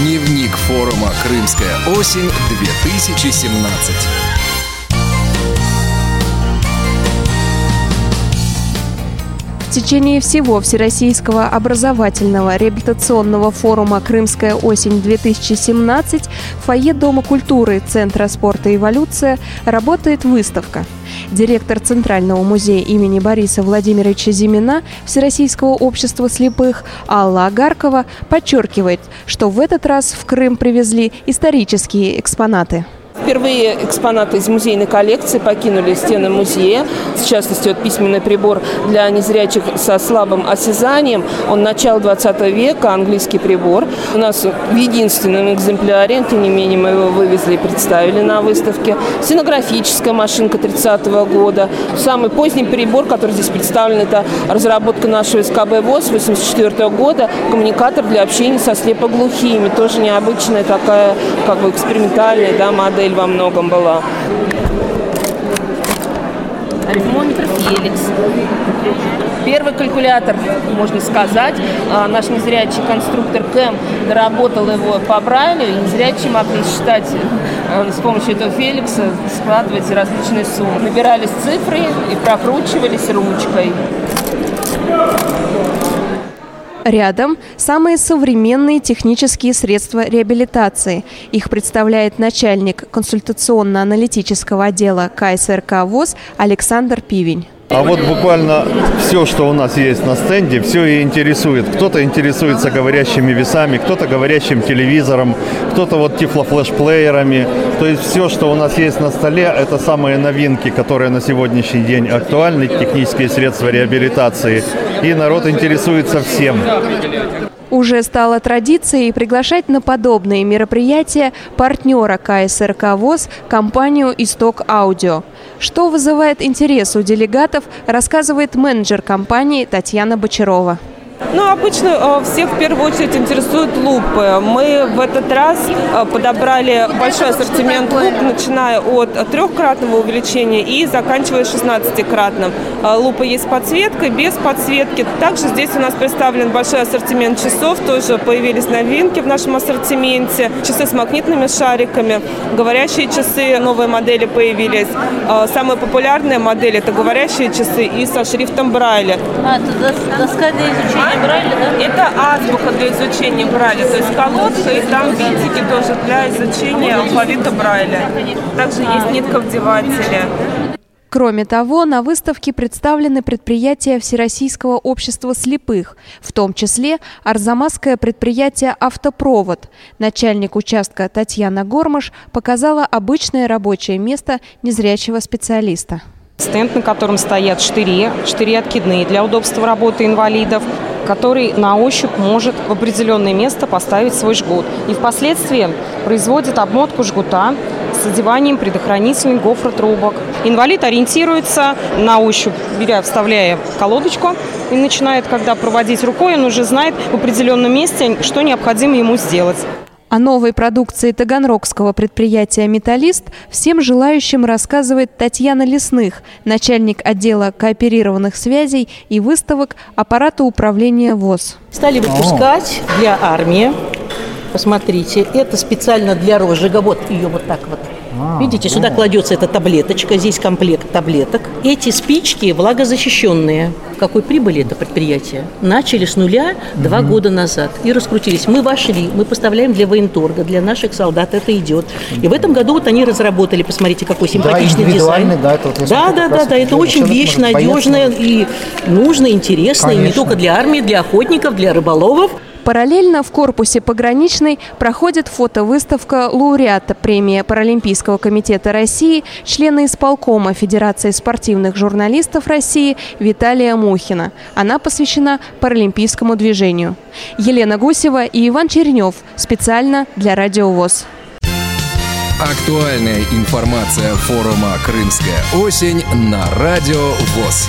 Дневник форума «Крымская осень-2017». В течение всего Всероссийского образовательного реабилитационного форума «Крымская осень-2017» в фойе Дома культуры Центра спорта «Эволюция» работает выставка. Директор Центрального музея имени Бориса Владимировича Зимина Всероссийского общества слепых Алла Агаркова подчеркивает, что в этот раз в Крым привезли исторические экспонаты. Впервые экспонаты из музейной коллекции покинули стены музея. В частности, вот письменный прибор для незрячих со слабым осязанием. Он начала 20 века, английский прибор. У нас в единственном экземпляре, тем не менее, мы его вывезли и представили на выставке. Сценографическая машинка 30 -го года. Самый поздний прибор, который здесь представлен, это разработка нашего СКБ ВОЗ 84 -го года. Коммуникатор для общения со слепоглухими. Тоже необычная такая, как бы экспериментальная да, модель во многом была. Арифмометр Феликс. Первый калькулятор, можно сказать. А, наш незрячий конструктор Кэм доработал его по Брайлю, и незрячие могли считать э, с помощью этого Феликса, складывать различные суммы. Набирались цифры и прокручивались ручкой. Рядом самые современные технические средства реабилитации. Их представляет начальник консультационно-аналитического отдела КСРК ВОЗ Александр Пивень. А вот буквально все, что у нас есть на стенде, все и интересует. Кто-то интересуется говорящими весами, кто-то говорящим телевизором, кто-то вот тифлофлешплеерами. То есть все, что у нас есть на столе, это самые новинки, которые на сегодняшний день актуальны, технические средства реабилитации. И народ интересуется всем. Уже стало традицией приглашать на подобные мероприятия партнера КСРК ВОЗ компанию «Исток Аудио». Что вызывает интерес у делегатов, рассказывает менеджер компании Татьяна Бочарова. Ну, обычно э, всех в первую очередь интересуют лупы. Мы в этот раз э, подобрали большой ассортимент луп, начиная от трехкратного увеличения и заканчивая 16-кратным. Э, лупа есть с подсветкой, без подсветки. Также здесь у нас представлен большой ассортимент часов, тоже появились новинки в нашем ассортименте. Часы с магнитными шариками, говорящие часы, новые модели появились. Самая популярная модель – это говорящие часы и со шрифтом Брайля. А, это доска для изучения Брайля, да? Это азбука для изучения Брайля, то есть колодка, и там бинтики тоже для изучения алфавита Брайля. Также есть а. нитка вдевателя. Кроме того, на выставке представлены предприятия Всероссийского общества слепых, в том числе арзамасское предприятие «Автопровод». Начальник участка Татьяна Гормаш показала обычное рабочее место незрячего специалиста. Стенд, на котором стоят штыри, штыри откидные для удобства работы инвалидов, который на ощупь может в определенное место поставить свой жгут. И впоследствии производит обмотку жгута с одеванием предохранительных гофротрубок. Инвалид ориентируется на ощупь, беря, вставляя колодочку, и начинает, когда проводить рукой, он уже знает в определенном месте, что необходимо ему сделать. О новой продукции таганрогского предприятия «Металлист» всем желающим рассказывает Татьяна Лесных, начальник отдела кооперированных связей и выставок аппарата управления ВОЗ. Стали выпускать для армии. Посмотрите, это специально для розжига. Вот ее вот так вот а, Видите, сюда кладется эта таблеточка, здесь комплект таблеток. Эти спички влагозащищенные. Какой прибыли это предприятие? Начали с нуля два года назад и раскрутились. Мы вошли, мы поставляем для военторга, для наших солдат это идет. И в этом году вот они разработали, посмотрите, какой симпатичный да, дизайн. Да, это, вот, да, да, да, да, это очень вещь надежная и нужная, интересная, Конечно. не только для армии, для охотников, для рыболовов. Параллельно в корпусе пограничной проходит фотовыставка лауреата премии Паралимпийского комитета России, члена исполкома Федерации спортивных журналистов России Виталия Мухина. Она посвящена паралимпийскому движению. Елена Гусева и Иван Чернев специально для Радио ВОЗ. Актуальная информация форума «Крымская осень» на Радио ВОЗ.